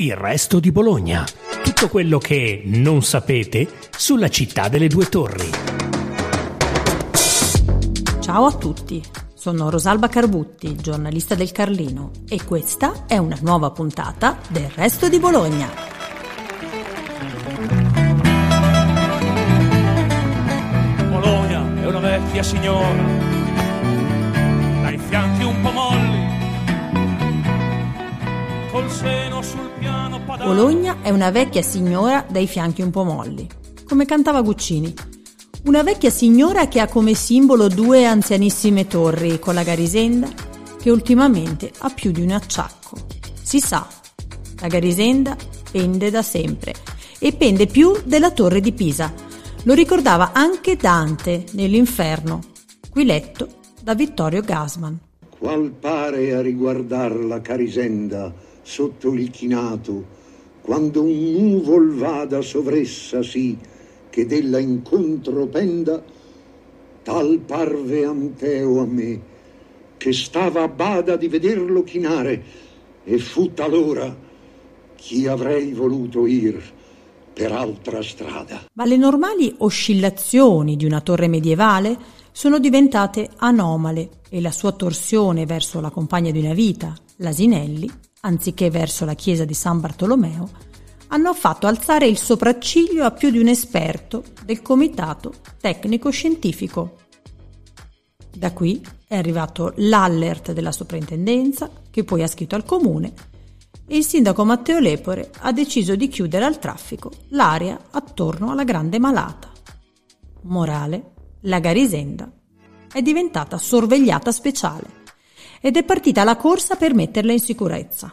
Il resto di Bologna. Tutto quello che non sapete sulla città delle due torri. Ciao a tutti, sono Rosalba Carbutti, giornalista del Carlino e questa è una nuova puntata del resto di Bologna. Bologna è una vecchia signora, Bologna è una vecchia signora dai fianchi un po' molli, come cantava Guccini. Una vecchia signora che ha come simbolo due anzianissime torri con la Garisenda che ultimamente ha più di un acciacco. Si sa, la Garisenda pende da sempre e pende più della torre di Pisa. Lo ricordava anche Dante nell'Inferno, qui letto da Vittorio Gasman. Qual pare a riguardar la carisenda sotto il chinato, quando un nuvol vada sovressa sì, che della incontro penda, tal parve Anteo a me, che stava a bada di vederlo chinare, e fu talora chi avrei voluto ir per altra strada. Ma le normali oscillazioni di una torre medievale sono diventate anomale e la sua torsione verso la compagna di una vita, l'Asinelli, anziché verso la chiesa di San Bartolomeo, hanno fatto alzare il sopracciglio a più di un esperto del comitato tecnico-scientifico. Da qui è arrivato l'allert della soprintendenza, che poi ha scritto al comune, e il sindaco Matteo Lepore ha deciso di chiudere al traffico l'area attorno alla Grande Malata. Morale, la Garisenda è diventata sorvegliata speciale ed è partita la corsa per metterla in sicurezza.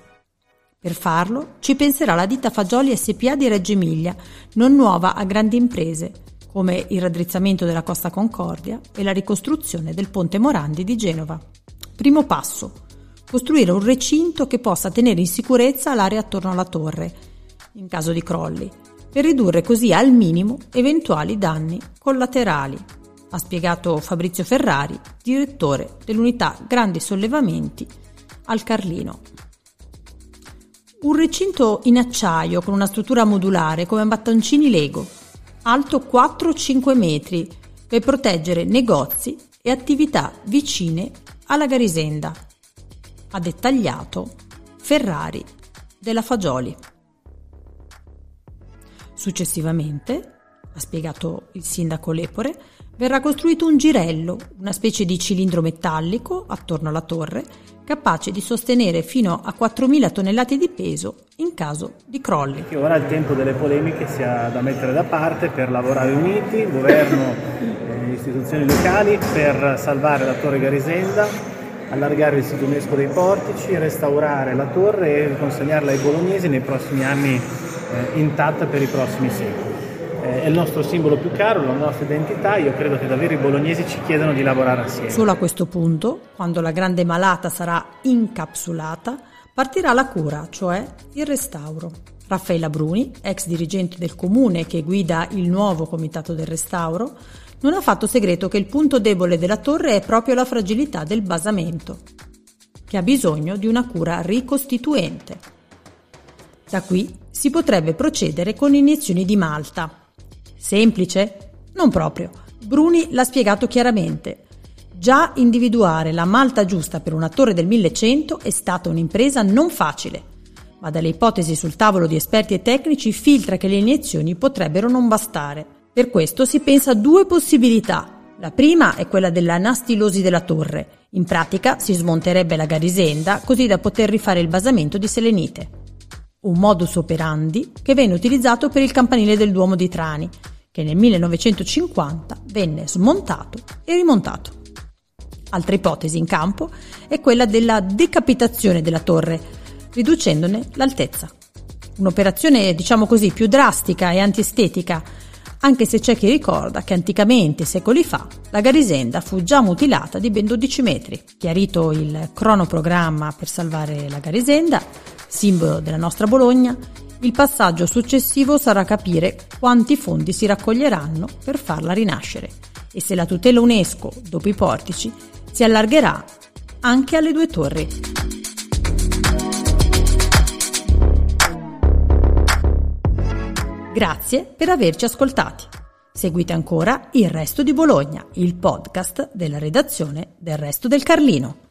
Per farlo ci penserà la ditta Fagioli SPA di Reggio Emilia, non nuova a grandi imprese, come il raddrizzamento della Costa Concordia e la ricostruzione del Ponte Morandi di Genova. Primo passo. Costruire un recinto che possa tenere in sicurezza l'area attorno alla torre, in caso di crolli, per ridurre così al minimo eventuali danni collaterali, ha spiegato Fabrizio Ferrari, direttore dell'unità Grandi Sollevamenti al Carlino. Un recinto in acciaio con una struttura modulare come battoncini Lego, alto 4-5 metri, per proteggere negozi e attività vicine alla Garisenda, ha dettagliato Ferrari della Fagioli. Successivamente, ha spiegato il sindaco Lepore, verrà costruito un girello, una specie di cilindro metallico attorno alla torre, capace di sostenere fino a 4.000 tonnellate di peso in caso di crolli. Che ora il tempo delle polemiche sia da mettere da parte per lavorare uniti, governo e istituzioni locali, per salvare la torre Garisenda, allargare il sito UNESCO dei portici, restaurare la torre e consegnarla ai bolognesi nei prossimi anni eh, intatta per i prossimi secoli. Eh, è il nostro simbolo più caro, la nostra identità, io credo che davvero i bolognesi ci chiedano di lavorare assieme. Solo a questo punto, quando la grande malata sarà incapsulata, partirà la cura, cioè il restauro. Raffaella Bruni, ex dirigente del comune che guida il nuovo comitato del restauro, non ha fatto segreto che il punto debole della torre è proprio la fragilità del basamento, che ha bisogno di una cura ricostituente. Da qui si potrebbe procedere con iniezioni di malta. Semplice? Non proprio. Bruni l'ha spiegato chiaramente. Già individuare la malta giusta per una torre del 1100 è stata un'impresa non facile, ma dalle ipotesi sul tavolo di esperti e tecnici filtra che le iniezioni potrebbero non bastare. Per questo si pensa a due possibilità. La prima è quella dell'anastilosi della torre. In pratica si smonterebbe la garisenda così da poter rifare il basamento di selenite. Un modus operandi che venne utilizzato per il campanile del Duomo di Trani, che nel 1950 venne smontato e rimontato. Altra ipotesi in campo è quella della decapitazione della torre, riducendone l'altezza. Un'operazione, diciamo così, più drastica e antiestetica, anche se c'è chi ricorda che anticamente, secoli fa, la Garisenda fu già mutilata di ben 12 metri. Chiarito il cronoprogramma per salvare la Garisenda, simbolo della nostra Bologna, il passaggio successivo sarà capire quanti fondi si raccoglieranno per farla rinascere e se la tutela UNESCO, dopo i portici, si allargherà anche alle due torri. Grazie per averci ascoltati. Seguite ancora Il Resto di Bologna, il podcast della redazione del Resto del Carlino.